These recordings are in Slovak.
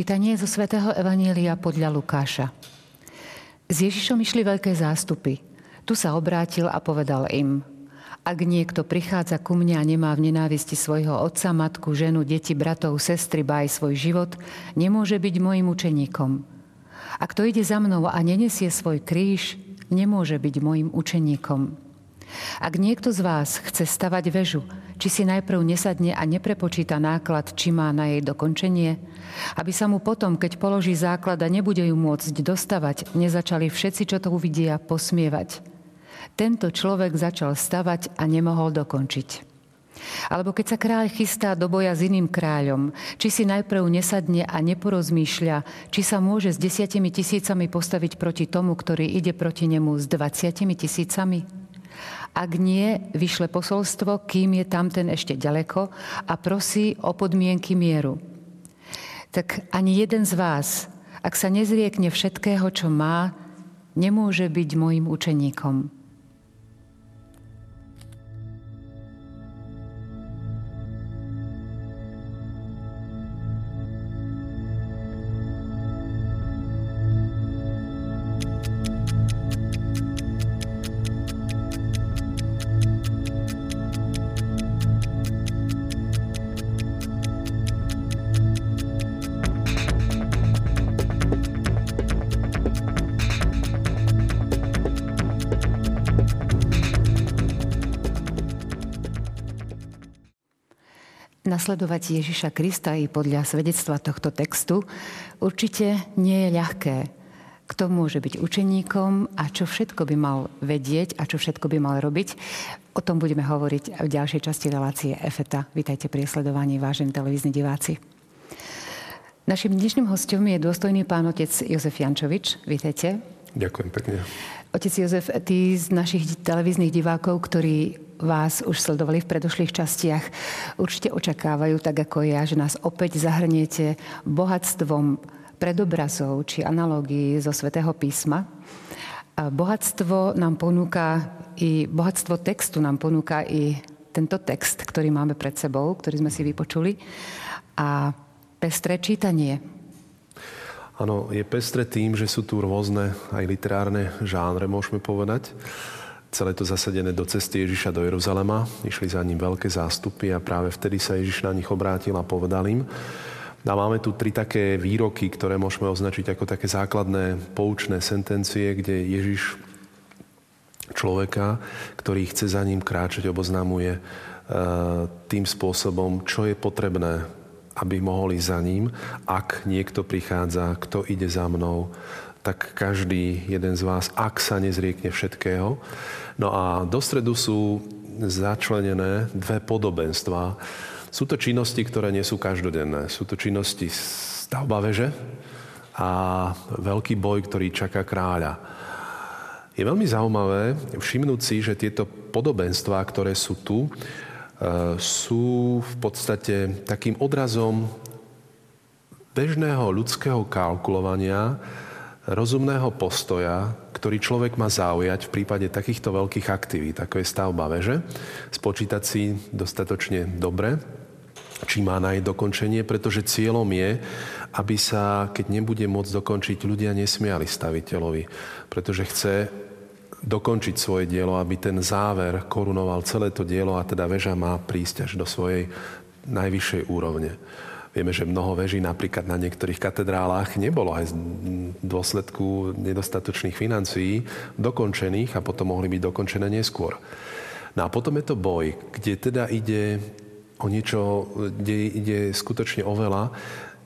Čítanie zo svätého Evanielia podľa Lukáša. S Ježišom išli veľké zástupy. Tu sa obrátil a povedal im, ak niekto prichádza ku mne a nemá v nenávisti svojho otca, matku, ženu, deti, bratov, sestry, ba svoj život, nemôže byť môjim učeníkom. A kto ide za mnou a nenesie svoj kríž, nemôže byť môjim učeníkom. Ak niekto z vás chce stavať väžu, či si najprv nesadne a neprepočíta náklad, či má na jej dokončenie, aby sa mu potom, keď položí základ a nebude ju môcť dostavať, nezačali všetci, čo to uvidia, posmievať. Tento človek začal stavať a nemohol dokončiť. Alebo keď sa kráľ chystá do boja s iným kráľom, či si najprv nesadne a neporozmýšľa, či sa môže s desiatimi tisícami postaviť proti tomu, ktorý ide proti nemu s dvaciatimi tisícami? Ak nie, vyšle posolstvo, kým je tam ten ešte ďaleko a prosí o podmienky mieru. Tak ani jeden z vás, ak sa nezriekne všetkého, čo má, nemôže byť môjim učeníkom. Nasledovať Ježiša Krista i podľa svedectva tohto textu určite nie je ľahké. Kto môže byť učeníkom a čo všetko by mal vedieť a čo všetko by mal robiť. O tom budeme hovoriť v ďalšej časti relácie EFETA. Vítajte pri sledovaní, vážení televízni diváci. Našim dnešným hostom je dôstojný pán otec Jozef Jančovič. Vítajte. Ďakujem pekne. Otec Jozef, tí z našich televíznych divákov, ktorí vás už sledovali v predošlých častiach, určite očakávajú, tak ako ja, že nás opäť zahrniete bohatstvom predobrazov či analógií zo svätého písma. A bohatstvo nám ponúka i bohatstvo textu nám ponúka i tento text, ktorý máme pred sebou, ktorý sme si vypočuli. A pestré čítanie, Áno, je pestre tým, že sú tu rôzne aj literárne žánre, môžeme povedať. Celé to zasadené do cesty Ježiša do Jeruzalema. Išli za ním veľké zástupy a práve vtedy sa Ježiš na nich obrátil a povedal im. A máme tu tri také výroky, ktoré môžeme označiť ako také základné poučné sentencie, kde Ježiš človeka, ktorý chce za ním kráčať, oboznamuje e, tým spôsobom, čo je potrebné aby mohol ísť za ním. Ak niekto prichádza, kto ide za mnou, tak každý jeden z vás, ak sa nezriekne všetkého. No a do stredu sú začlenené dve podobenstva. Sú to činnosti, ktoré nie sú každodenné. Sú to činnosti stavba veže a veľký boj, ktorý čaká kráľa. Je veľmi zaujímavé všimnúť si, že tieto podobenstvá, ktoré sú tu, sú v podstate takým odrazom bežného ľudského kalkulovania, rozumného postoja, ktorý človek má zaujať v prípade takýchto veľkých aktivít, ako je stavba veže, spočítať si dostatočne dobre, či má na jej dokončenie, pretože cieľom je, aby sa, keď nebude môcť dokončiť, ľudia nesmiali staviteľovi, pretože chce dokončiť svoje dielo, aby ten záver korunoval celé to dielo a teda väža má prísť až do svojej najvyššej úrovne. Vieme, že mnoho veží napríklad na niektorých katedrálach nebolo aj z dôsledku nedostatočných financií dokončených a potom mohli byť dokončené neskôr. No a potom je to boj, kde teda ide o niečo, kde ide skutočne o veľa,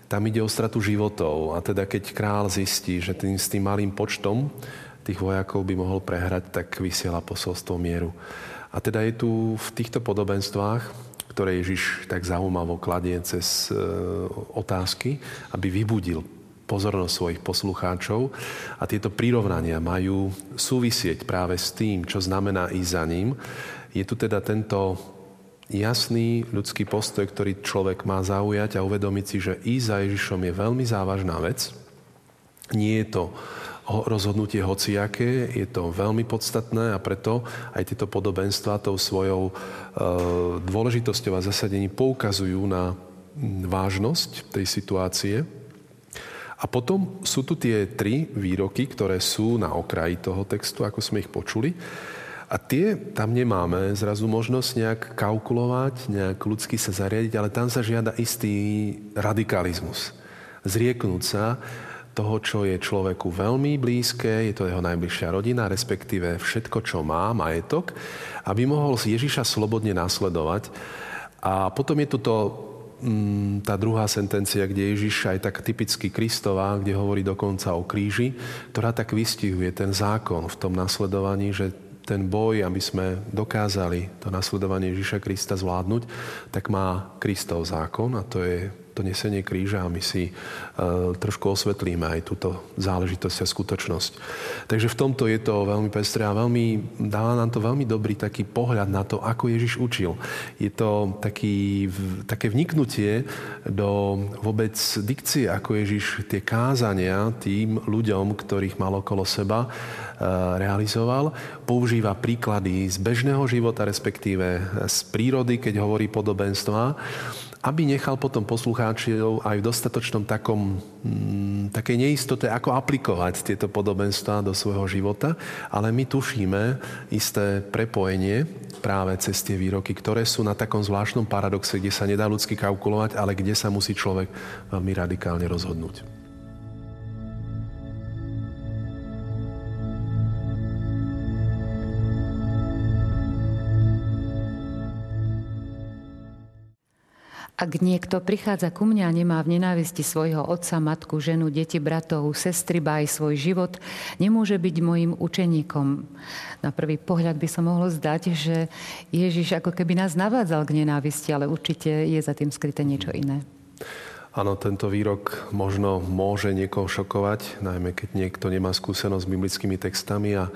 tam ide o stratu životov. A teda keď král zistí, že tým, s tým malým počtom tých vojakov by mohol prehrať, tak vysiela posolstvo mieru. A teda je tu v týchto podobenstvách, ktoré Ježiš tak zaujímavo kladie cez e, otázky, aby vybudil pozornosť svojich poslucháčov a tieto prirovnania majú súvisieť práve s tým, čo znamená ísť za ním. Je tu teda tento jasný ľudský postoj, ktorý človek má zaujať a uvedomiť si, že ísť za Ježišom je veľmi závažná vec. Nie je to rozhodnutie hociaké, je to veľmi podstatné a preto aj tieto podobenstva tou svojou e, dôležitosťou a zasadením poukazujú na vážnosť tej situácie A potom sú tu tie tri výroky, ktoré sú na okraji toho textu, ako sme ich počuli. A tie tam nemáme zrazu možnosť nejak kalkulovať, nejak ľudsky sa zariadiť, ale tam sa žiada istý radikalizmus. Zrieknúť sa toho, čo je človeku veľmi blízke, je to jeho najbližšia rodina, respektíve všetko, čo má, majetok, aby mohol Ježiša slobodne nasledovať. A potom je tu to, mm, tá druhá sentencia, kde Ježiš aj tak typicky Kristová, kde hovorí dokonca o kríži, ktorá tak vystihuje ten zákon v tom nasledovaní, že ten boj, aby sme dokázali to nasledovanie Ježiša Krista zvládnuť, tak má Kristov zákon a to je to nesenie kríža a my si uh, trošku osvetlíme aj túto záležitosť a skutočnosť. Takže v tomto je to veľmi pestré a veľmi, dáva nám to veľmi dobrý taký pohľad na to, ako Ježiš učil. Je to taký, také vniknutie do vôbec dikcie, ako Ježiš tie kázania tým ľuďom, ktorých mal okolo seba, uh, realizoval. Používa príklady z bežného života, respektíve z prírody, keď hovorí podobenstva aby nechal potom poslucháčov aj v dostatočnom takom, mm, takej neistote, ako aplikovať tieto podobenstvá do svojho života, ale my tušíme isté prepojenie práve cez tie výroky, ktoré sú na takom zvláštnom paradoxe, kde sa nedá ľudsky kalkulovať, ale kde sa musí človek veľmi radikálne rozhodnúť. Ak niekto prichádza ku mňa a nemá v nenávisti svojho otca, matku, ženu, deti, bratov, sestry, ba aj svoj život, nemôže byť môjim učeníkom. Na prvý pohľad by sa mohlo zdať, že Ježiš ako keby nás navádzal k nenávisti, ale určite je za tým skryté niečo iné. Áno, tento výrok možno môže niekoho šokovať, najmä keď niekto nemá skúsenosť s biblickými textami a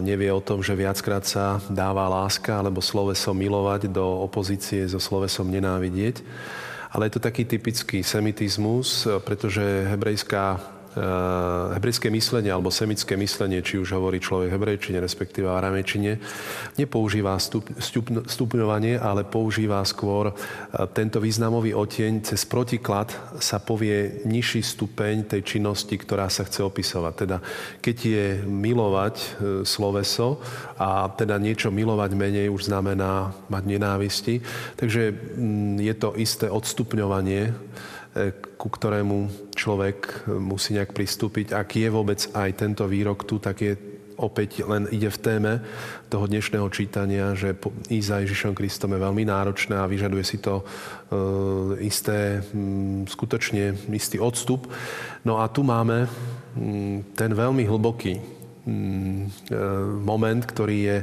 nevie o tom, že viackrát sa dáva láska alebo sloveso milovať do opozície so slovesom nenávidieť. Ale je to taký typický semitizmus, pretože hebrejská hebrejské myslenie alebo semické myslenie, či už hovorí človek hebrejčine, respektíve aramečine, nepoužíva stup, stup, stupňovanie, ale používa skôr eh, tento významový oteň. Cez protiklad sa povie nižší stupeň tej činnosti, ktorá sa chce opisovať. Teda keď je milovať eh, sloveso a teda niečo milovať menej už znamená mať nenávisti. Takže mm, je to isté odstupňovanie ku ktorému človek e, musí nejak pristúpiť. Ak je vôbec aj tento výrok tu, tak je opäť len ide v téme toho dnešného čítania, že ísť za Ježišom Kristom je veľmi náročné a vyžaduje si to e, isté, m, skutočne istý odstup. No a tu máme m, ten veľmi hlboký m, e, moment, ktorý je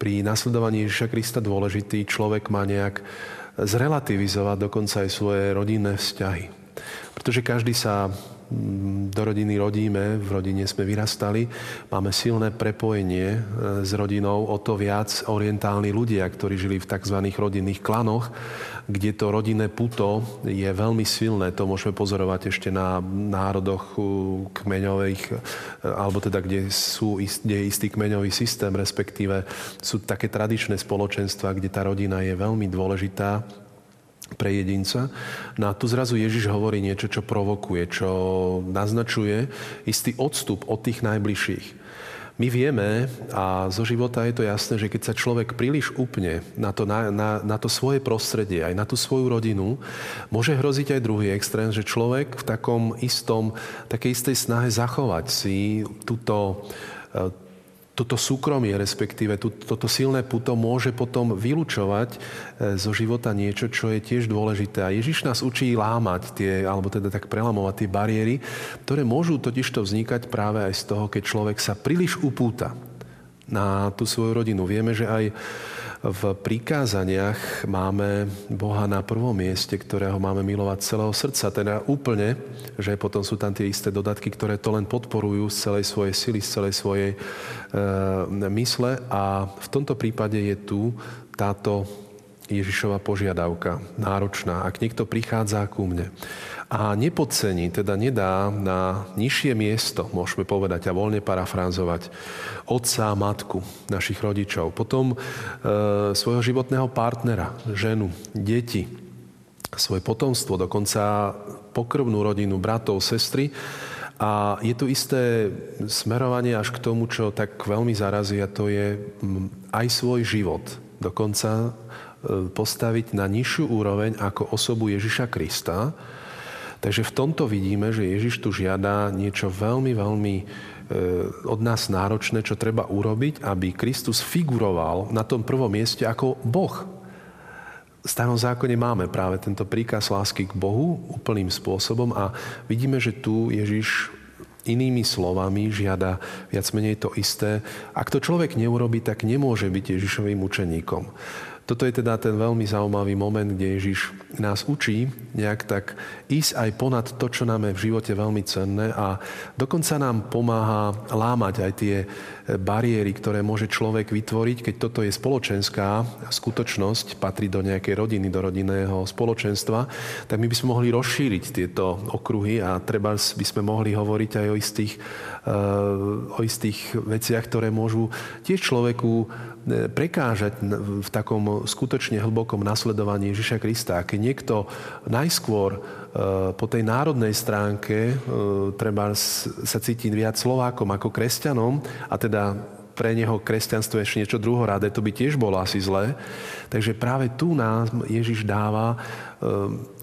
pri nasledovaní Ježiša Krista dôležitý. Človek má nejak zrelativizovať dokonca aj svoje rodinné vzťahy. Pretože každý sa do rodiny rodíme, v rodine sme vyrastali, máme silné prepojenie e, s rodinou, o to viac orientálni ľudia, ktorí žili v tzv. rodinných klanoch, kde to rodinné puto je veľmi silné. To môžeme pozorovať ešte na národoch kmeňových, e, alebo teda, kde, sú, kde je istý kmeňový systém, respektíve sú také tradičné spoločenstva, kde tá rodina je veľmi dôležitá pre jedinca. No a tu zrazu Ježiš hovorí niečo, čo provokuje, čo naznačuje istý odstup od tých najbližších. My vieme, a zo života je to jasné, že keď sa človek príliš upne na to, na, na, na to svoje prostredie, aj na tú svoju rodinu, môže hroziť aj druhý extrém, že človek v takom istom, takej istej snahe zachovať si túto, toto súkromie, respektíve toto silné puto môže potom vylúčovať e, zo života niečo, čo je tiež dôležité. A Ježiš nás učí lámať tie, alebo teda tak prelamovať tie bariéry, ktoré môžu totižto vznikať práve aj z toho, keď človek sa príliš upúta na tú svoju rodinu. Vieme, že aj v prikázaniach máme Boha na prvom mieste, ktorého máme milovať celého srdca, teda úplne, že potom sú tam tie isté dodatky, ktoré to len podporujú z celej svojej sily, z celej svojej e, mysle. A v tomto prípade je tu táto Ježišova požiadavka, náročná. Ak niekto prichádza ku mne a nepodcení, teda nedá na nižšie miesto, môžeme povedať a voľne parafrázovať, otca a matku našich rodičov, potom e, svojho životného partnera, ženu, deti, svoje potomstvo, dokonca pokrvnú rodinu, bratov, sestry. A je tu isté smerovanie až k tomu, čo tak veľmi zarazí, a to je aj svoj život. Dokonca postaviť na nižšiu úroveň ako osobu Ježiša Krista. Takže v tomto vidíme, že Ježiš tu žiada niečo veľmi, veľmi e, od nás náročné, čo treba urobiť, aby Kristus figuroval na tom prvom mieste ako Boh. V starom zákone máme práve tento príkaz lásky k Bohu úplným spôsobom a vidíme, že tu Ježiš inými slovami žiada viac menej to isté. Ak to človek neurobi, tak nemôže byť Ježišovým učeníkom. Toto je teda ten veľmi zaujímavý moment, kde Ježiš nás učí nejak tak ísť aj ponad to, čo nám je v živote veľmi cenné a dokonca nám pomáha lámať aj tie bariéry, ktoré môže človek vytvoriť, keď toto je spoločenská skutočnosť, patrí do nejakej rodiny, do rodinného spoločenstva, tak my by sme mohli rozšíriť tieto okruhy a treba by sme mohli hovoriť aj o istých, eh, o istých veciach, ktoré môžu tiež človeku E, prekážať v takom skutočne hlbokom nasledovaní Ježiša Krista. Keď niekto najskôr e, po tej národnej stránke e, treba sa cítiť viac Slovákom ako kresťanom a teda pre neho kresťanstvo je ešte niečo druhoráde, to by tiež bolo asi zlé. Takže práve tu nám Ježiš dáva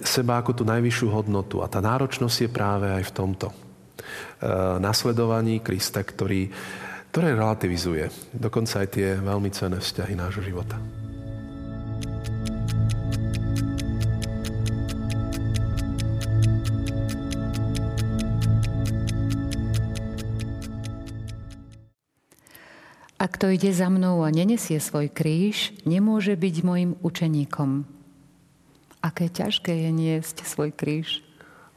seba ako tú najvyššiu hodnotu. A tá náročnosť je práve aj v tomto. Nasledovaní Krista, ktorý ktoré relativizuje dokonca aj tie veľmi cenné vzťahy nášho života. Ak to ide za mnou a nenesie svoj kríž, nemôže byť môjim učeníkom. Aké ťažké je niesť svoj kríž.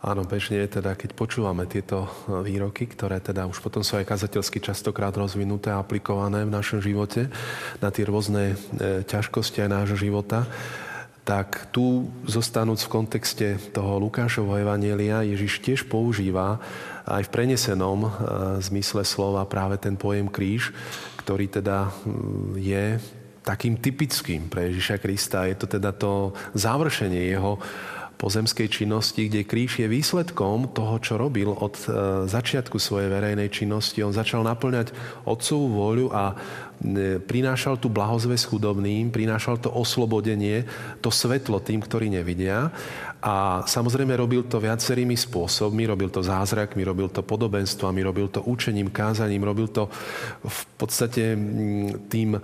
Áno, bežne teda, keď počúvame tieto e, výroky, ktoré teda už potom sú aj kazateľsky častokrát rozvinuté a aplikované v našom živote na tie rôzne e, ťažkosti aj nášho života, tak tu zostanúc v kontexte toho Lukášovho evanielia Ježiš tiež používa aj v prenesenom e, zmysle slova práve ten pojem kríž, ktorý teda je takým typickým pre Ježiša Krista. Je to teda to završenie jeho pozemskej činnosti, kde kríž je výsledkom toho, čo robil od e, začiatku svojej verejnej činnosti. On začal naplňať otcovú vôľu a e, prinášal tu blahozvesť chudobným, prinášal to oslobodenie, to svetlo tým, ktorí nevidia. A samozrejme robil to viacerými spôsobmi, robil to zázrakmi, robil to podobenstvami, robil to učením, kázaním, robil to v podstate tým e,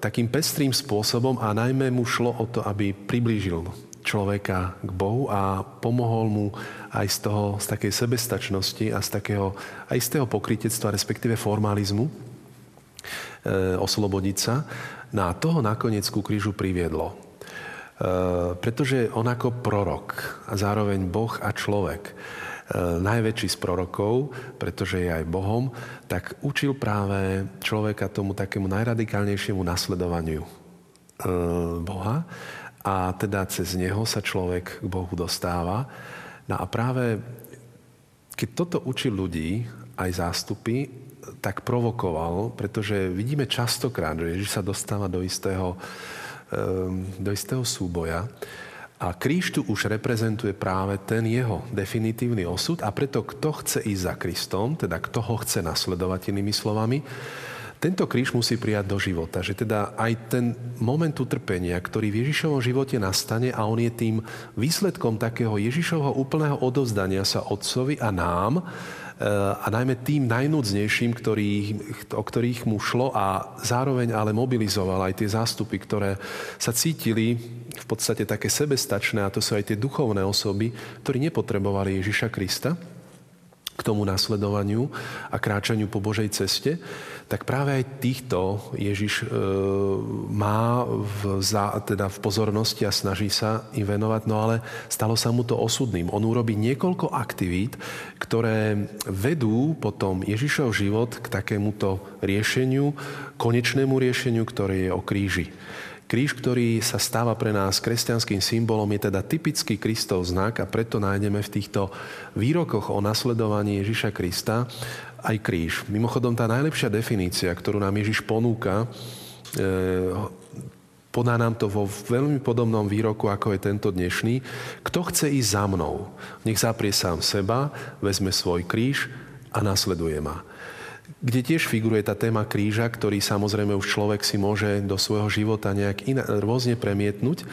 takým pestrým spôsobom a najmä mu šlo o to, aby priblížil človeka k Bohu a pomohol mu aj z toho, z takej sebestačnosti a z takého, aj z toho pokrytectva, respektíve formalizmu, e, oslobodiť sa. No a toho nakoniec ku krížu priviedlo. E, pretože on ako prorok a zároveň Boh a človek, e, najväčší z prorokov, pretože je aj Bohom, tak učil práve človeka tomu takému najradikálnejšiemu nasledovaniu e, Boha a teda cez neho sa človek k Bohu dostáva. No a práve keď toto učil ľudí, aj zástupy, tak provokoval, pretože vidíme častokrát, že Ježiš sa dostáva do istého, ehm, do istého súboja a kríž tu už reprezentuje práve ten jeho definitívny osud a preto kto chce ísť za Kristom, teda kto ho chce nasledovať inými slovami, tento kríž musí prijať do života. Že teda aj ten moment utrpenia, ktorý v Ježišovom živote nastane a on je tým výsledkom takého Ježišovho úplného odovzdania sa Otcovi a nám, eh, a najmä tým najnúdznejším, ktorých, o ktorých mu šlo a zároveň ale mobilizoval aj tie zástupy, ktoré sa cítili v podstate také sebestačné, a to sú aj tie duchovné osoby, ktorí nepotrebovali Ježiša Krista k tomu nasledovaniu a kráčaniu po Božej ceste, tak práve aj týchto Ježiš e, má v, za, teda v pozornosti a snaží sa im venovať, no ale stalo sa mu to osudným. On urobí niekoľko aktivít, ktoré vedú potom Ježišov život k takémuto riešeniu, konečnému riešeniu, ktoré je o kríži. Kríž, ktorý sa stáva pre nás kresťanským symbolom, je teda typický Kristov znak a preto nájdeme v týchto výrokoch o nasledovaní Ježiša Krista aj kríž. Mimochodom, tá najlepšia definícia, ktorú nám Ježiš ponúka, e, Podá nám to vo veľmi podobnom výroku, ako je tento dnešný. Kto chce ísť za mnou, nech zaprie sám seba, vezme svoj kríž a nasleduje ma. Kde tiež figuruje tá téma kríža, ktorý samozrejme už človek si môže do svojho života nejak iná, rôzne premietnúť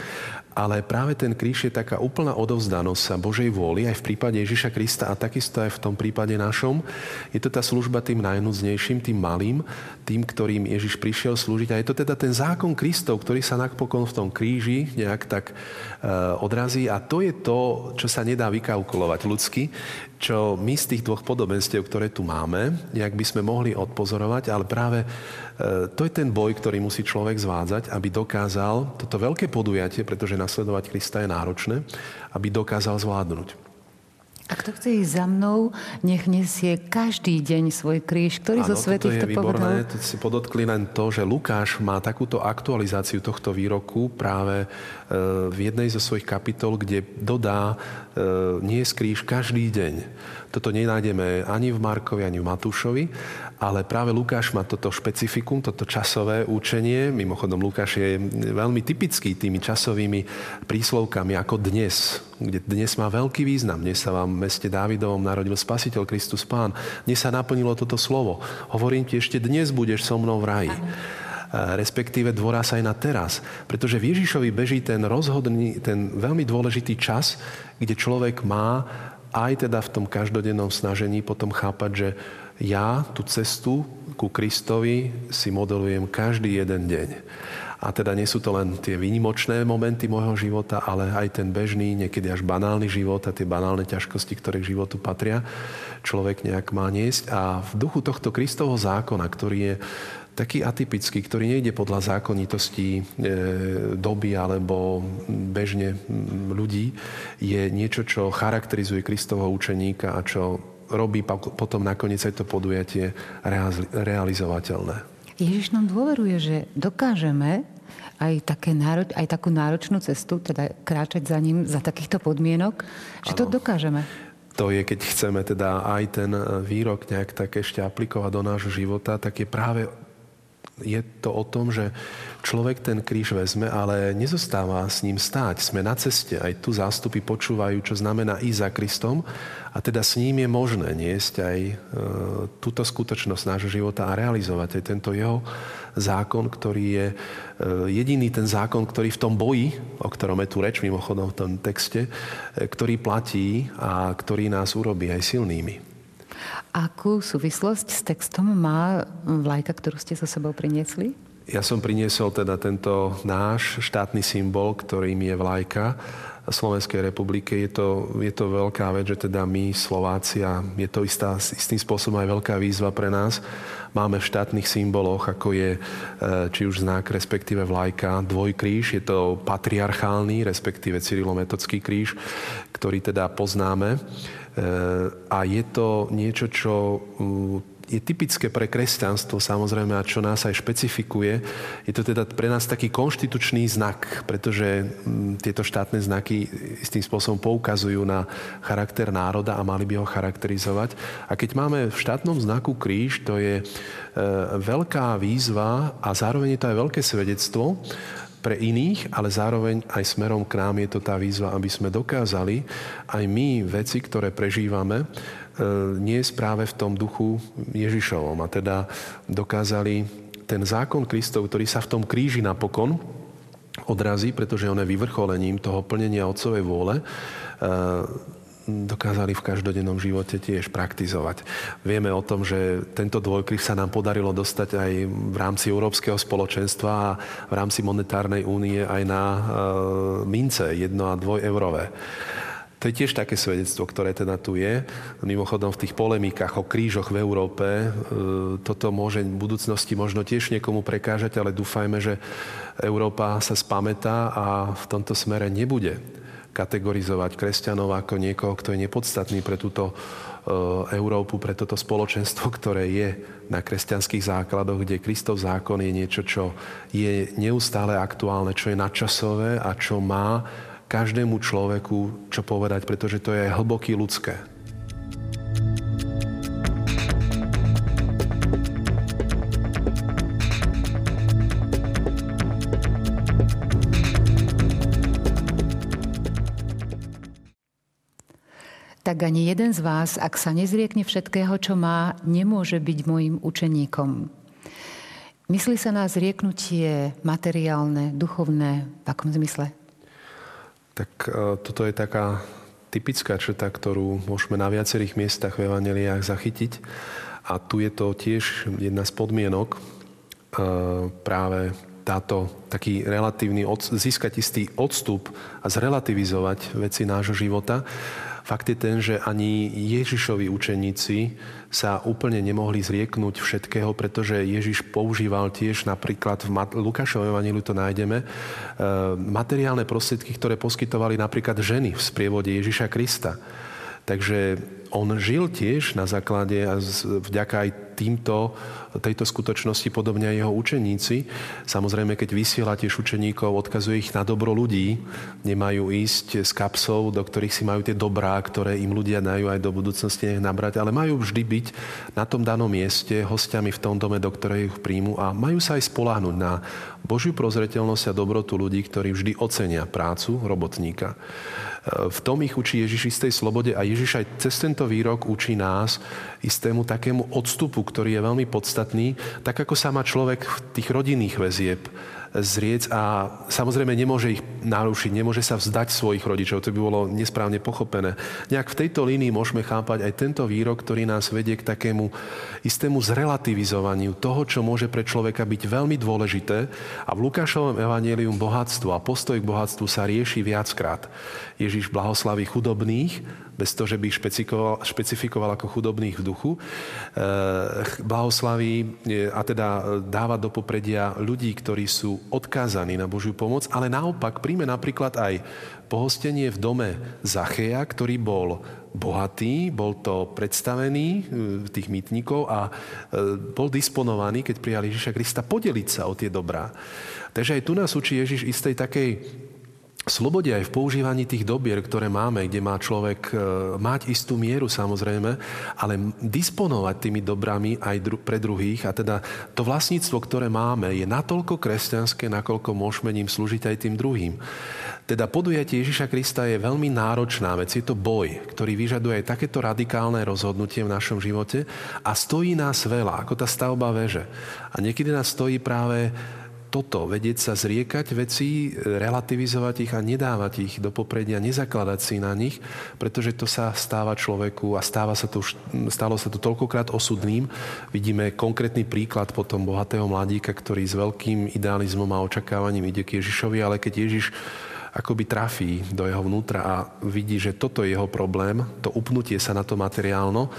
ale práve ten kríž je taká úplná odovzdanosť sa Božej vôli aj v prípade Ježiša Krista a takisto aj v tom prípade našom. Je to tá služba tým najnúdznejším, tým malým, tým, ktorým Ježiš prišiel slúžiť. A je to teda ten zákon Kristov, ktorý sa napokon v tom kríži nejak tak uh, odrazí. A to je to, čo sa nedá vykalkulovať ľudsky, čo my z tých dvoch podobenstiev, ktoré tu máme, nejak by sme mohli odpozorovať, ale práve E, to je ten boj, ktorý musí človek zvádzať, aby dokázal toto veľké podujatie, pretože nasledovať Krista je náročné, aby dokázal zvládnuť. A kto chce ísť za mnou, nech nesie každý deň svoj kríž. Ktorý zo svetých to výborné. povedal? To si podotkli len to, že Lukáš má takúto aktualizáciu tohto výroku práve e, v jednej zo svojich kapitol, kde dodá e, nie kríž každý deň. Toto nenájdeme ani v Markovi, ani v Matúšovi, ale práve Lukáš má toto špecifikum, toto časové účenie. Mimochodom, Lukáš je veľmi typický tými časovými príslovkami ako dnes, kde dnes má veľký význam. Dnes sa vám v meste Dávidovom narodil Spasiteľ Kristus Pán. Dnes sa naplnilo toto slovo. Hovorím ti, ešte dnes budeš so mnou v raji respektíve dôraz aj na teraz. Pretože v Ježišovi beží ten rozhodný, ten veľmi dôležitý čas, kde človek má aj teda v tom každodennom snažení potom chápať, že ja tú cestu ku Kristovi si modelujem každý jeden deň. A teda nie sú to len tie výnimočné momenty môjho života, ale aj ten bežný, niekedy až banálny život a tie banálne ťažkosti, ktoré k životu patria, človek nejak má niesť. A v duchu tohto Kristovho zákona, ktorý je taký atypický, ktorý nejde podľa zákonitosti e, doby alebo bežne ľudí, je niečo, čo charakterizuje Kristovho učeníka a čo robí potom nakoniec aj to podujatie realizovateľné. Ježiš nám dôveruje, že dokážeme aj, také nároč, aj takú náročnú cestu, teda kráčať za ním za takýchto podmienok, že ano. to dokážeme. To je, keď chceme teda aj ten výrok nejak tak ešte aplikovať do nášho života, tak je práve je to o tom, že človek ten kríž vezme, ale nezostáva s ním stáť. Sme na ceste. Aj tu zástupy počúvajú, čo znamená ísť za Kristom. A teda s ním je možné niesť aj e, túto skutočnosť nášho života a realizovať aj tento jeho zákon, ktorý je e, jediný ten zákon, ktorý v tom boji, o ktorom je tu reč mimochodom v tom texte, e, ktorý platí a ktorý nás urobí aj silnými. Akú súvislosť s textom má vlajka, ktorú ste so sebou priniesli? Ja som priniesol teda tento náš štátny symbol, ktorým je vlajka Slovenskej republike. Je to, je to veľká vec, že teda my Slováci, je to istá, istým spôsobom aj veľká výzva pre nás, máme v štátnych symboloch, ako je e, či už znak, respektíve vlajka, dvojkríž. Je to patriarchálny, respektíve cyrilometodský kríž, ktorý teda poznáme. A je to niečo, čo je typické pre kresťanstvo samozrejme a čo nás aj špecifikuje. Je to teda pre nás taký konštitučný znak, pretože tieto štátne znaky istým spôsobom poukazujú na charakter národa a mali by ho charakterizovať. A keď máme v štátnom znaku kríž, to je e, veľká výzva a zároveň je to aj veľké svedectvo, pre iných, ale zároveň aj smerom k nám je to tá výzva, aby sme dokázali aj my veci, ktoré prežívame, e, nie práve v tom duchu Ježišovom. A teda dokázali ten zákon Kristov, ktorý sa v tom kríži napokon odrazí, pretože on je vyvrcholením toho plnenia Otcovej vôle, e, dokázali v každodennom živote tiež praktizovať. Vieme o tom, že tento dvojkryh sa nám podarilo dostať aj v rámci Európskeho spoločenstva a v rámci monetárnej únie aj na e, mince jedno a dvoj eurové. To je tiež také svedectvo, ktoré teda tu je. Mimochodom v tých polemikách o krížoch v Európe e, toto môže v budúcnosti možno tiež niekomu prekážať, ale dúfajme, že Európa sa spametá a v tomto smere nebude kategorizovať kresťanov ako niekoho, kto je nepodstatný pre túto e, Európu, pre toto spoločenstvo, ktoré je na kresťanských základoch, kde Kristov zákon je niečo, čo je neustále aktuálne, čo je nadčasové a čo má každému človeku čo povedať, pretože to je hlboky ľudské. Tak ani jeden z vás, ak sa nezriekne všetkého, čo má, nemôže byť môjim učeníkom. Myslí sa na zrieknutie materiálne, duchovné, v akom zmysle? Tak e, toto je taká typická črta, ktorú môžeme na viacerých miestach v evaneliách zachytiť. A tu je to tiež jedna z podmienok e, práve táto taký relatívny, získať istý odstup a zrelativizovať veci nášho života. Fakt je ten, že ani Ježišovi učeníci sa úplne nemohli zrieknúť všetkého, pretože Ježiš používal tiež napríklad v Lukášovom evaníliu to nájdeme, e, materiálne prostriedky, ktoré poskytovali napríklad ženy v sprievode Ježiša Krista. Takže on žil tiež na základe a vďaka aj týmto, tejto skutočnosti podobne aj jeho učeníci. Samozrejme, keď vysiela tiež učeníkov, odkazuje ich na dobro ľudí. Nemajú ísť s kapsou, do ktorých si majú tie dobrá, ktoré im ľudia dajú aj do budúcnosti nech nabrať, ale majú vždy byť na tom danom mieste hostiami v tom dome, do ktorej ich príjmu a majú sa aj spoláhnuť na Božiu prozreteľnosť a dobrotu ľudí, ktorí vždy ocenia prácu robotníka. V tom ich učí Ježiš istej slobode a Ježiš aj cez tento výrok učí nás istému takému odstupu, ktorý je veľmi podstatný, tak ako sa má človek v tých rodinných väzieb zriec a samozrejme nemôže ich narušiť, nemôže sa vzdať svojich rodičov, to by bolo nesprávne pochopené. Nejak v tejto línii môžeme chápať aj tento výrok, ktorý nás vedie k takému istému zrelativizovaniu toho, čo môže pre človeka byť veľmi dôležité. A v Lukášovom evanílium bohatstvo a postoj k bohatstvu sa rieši viackrát. Ježiš blahoslaví chudobných, bez toho, že by ich špecifikoval, špecifikoval ako chudobných v duchu. E, blahoslaví e, a teda dáva do popredia ľudí, ktorí sú odkázaní na Božiu pomoc, ale naopak príjme napríklad aj pohostenie v dome Zacheja, ktorý bol bohatý, bol to predstavený e, tých mýtnikov a bol disponovaný, keď prijali Ježiša Krista, podeliť sa o tie dobrá. Takže aj tu nás učí Ježiš istej takej slobode aj v používaní tých dobier, ktoré máme, kde má človek e, mať istú mieru samozrejme, ale disponovať tými dobrami aj dru- pre druhých a teda to vlastníctvo, ktoré máme, je natoľko kresťanské, nakoľko môžeme ním slúžiť aj tým druhým. Teda podujatie Ježiša Krista je veľmi náročná vec, je to boj, ktorý vyžaduje aj takéto radikálne rozhodnutie v našom živote a stojí nás veľa, ako tá stavba veže. A niekedy nás stojí práve toto, vedieť sa zriekať veci, relativizovať ich a nedávať ich do popredia, nezakladať si na nich, pretože to sa stáva človeku a stáva sa to, stalo sa to toľkokrát osudným. Vidíme konkrétny príklad potom bohatého mladíka, ktorý s veľkým idealizmom a očakávaním ide k Ježišovi, ale keď Ježiš akoby trafí do jeho vnútra a vidí, že toto je jeho problém, to upnutie sa na to materiálno,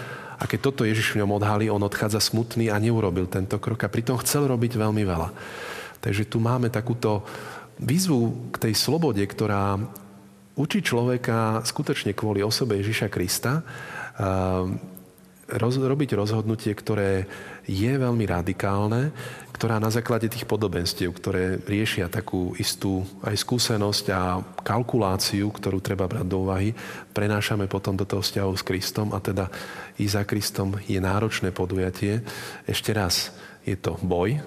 a keď toto Ježiš v ňom odhalí, on odchádza smutný a neurobil tento krok a pritom chcel robiť veľmi veľa. Takže tu máme takúto výzvu k tej slobode, ktorá učí človeka skutočne kvôli osobe Ježiša Krista roz, robiť rozhodnutie, ktoré je veľmi radikálne, ktorá na základe tých podobenstiev, ktoré riešia takú istú aj skúsenosť a kalkuláciu, ktorú treba brať do úvahy, prenášame potom do toho vzťahu s Kristom a teda i za Kristom je náročné podujatie. Ešte raz, je to boj,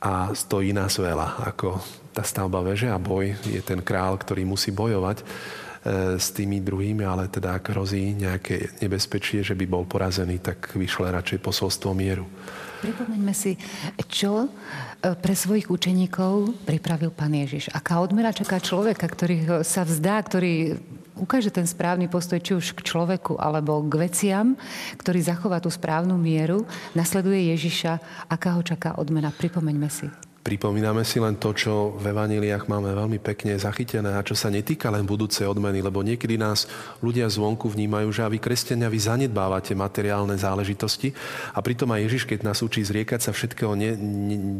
a stojí nás veľa, ako tá stavba veže a boj. Je ten král, ktorý musí bojovať s tými druhými, ale teda ak hrozí nejaké nebezpečie, že by bol porazený, tak vyšle radšej posolstvo mieru. Pripomeňme si, čo e, pre svojich učeníkov pripravil Pán Ježiš. Aká odmera čaká človeka, ktorý sa vzdá, ktorý ukáže ten správny postoj či už k človeku alebo k veciam, ktorý zachová tú správnu mieru, nasleduje Ježiša, aká ho čaká odmena. Pripomeňme si. Pripomíname si len to, čo v evaníliách máme veľmi pekne zachytené a čo sa netýka len budúcej odmeny, lebo niekedy nás ľudia zvonku vnímajú, že a vy, kresťania, vy zanedbávate materiálne záležitosti a pritom aj Ježiš, keď nás učí zriekať sa všetkého, ne,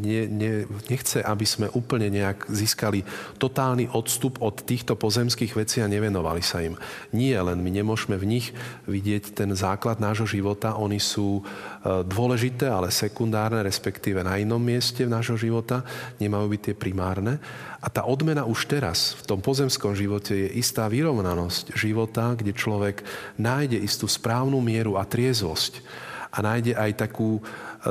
ne, ne, nechce, aby sme úplne nejak získali totálny odstup od týchto pozemských vecí a nevenovali sa im. Nie, len my nemôžeme v nich vidieť ten základ nášho života, oni sú e, dôležité, ale sekundárne, respektíve na inom mieste v nášho života života, nemajú byť tie primárne. A tá odmena už teraz v tom pozemskom živote je istá vyrovnanosť života, kde človek nájde istú správnu mieru a triezosť a nájde aj takú E,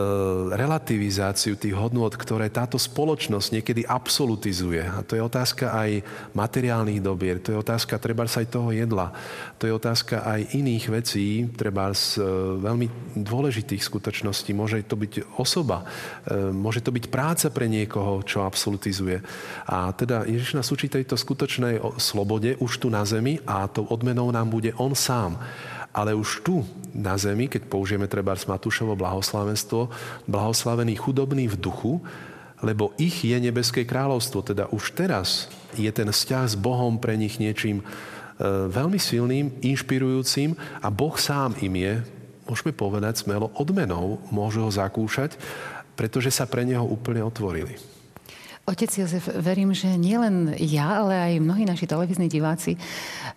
relativizáciu tých hodnôt, ktoré táto spoločnosť niekedy absolutizuje. A to je otázka aj materiálnych dobier, to je otázka treba aj toho jedla, to je otázka aj iných vecí, treba z e, veľmi dôležitých skutočností. Môže to byť osoba, e, môže to byť práca pre niekoho, čo absolutizuje. A teda Ježiš nás učí tejto skutočnej slobode už tu na zemi a tou odmenou nám bude on sám. Ale už tu na zemi, keď použijeme treba Matúšovo blahoslavenstvo, blahoslavení chudobní v duchu, lebo ich je nebeské kráľovstvo. Teda už teraz je ten vzťah s Bohom pre nich niečím e, veľmi silným, inšpirujúcim a Boh sám im je, môžeme povedať smelo, odmenou, môžu ho zakúšať, pretože sa pre neho úplne otvorili. Otec Jozef, verím, že nielen ja, ale aj mnohí naši televízni diváci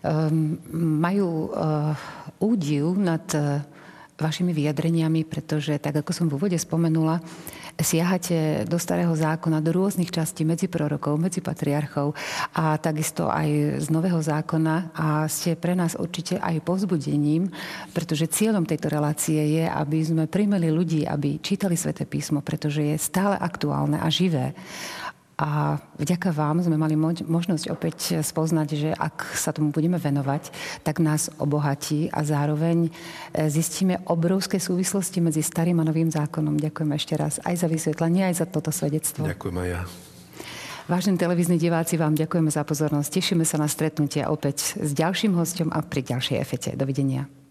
um, majú uh, údiv nad uh, vašimi vyjadreniami, pretože, tak ako som v úvode spomenula, siahate do starého zákona, do rôznych častí medzi prorokov, medzi patriarchov a takisto aj z nového zákona a ste pre nás určite aj povzbudením, pretože cieľom tejto relácie je, aby sme primeli ľudí, aby čítali sväté písmo, pretože je stále aktuálne a živé. A vďaka vám sme mali možnosť opäť spoznať, že ak sa tomu budeme venovať, tak nás obohatí a zároveň e, zistíme obrovské súvislosti medzi starým a novým zákonom. Ďakujem ešte raz aj za vysvetlenie, aj za toto svedectvo. Ďakujem aj ja. Vážení televízni diváci, vám ďakujeme za pozornosť. Tešíme sa na stretnutie opäť s ďalším hostom a pri ďalšej efete. Dovidenia.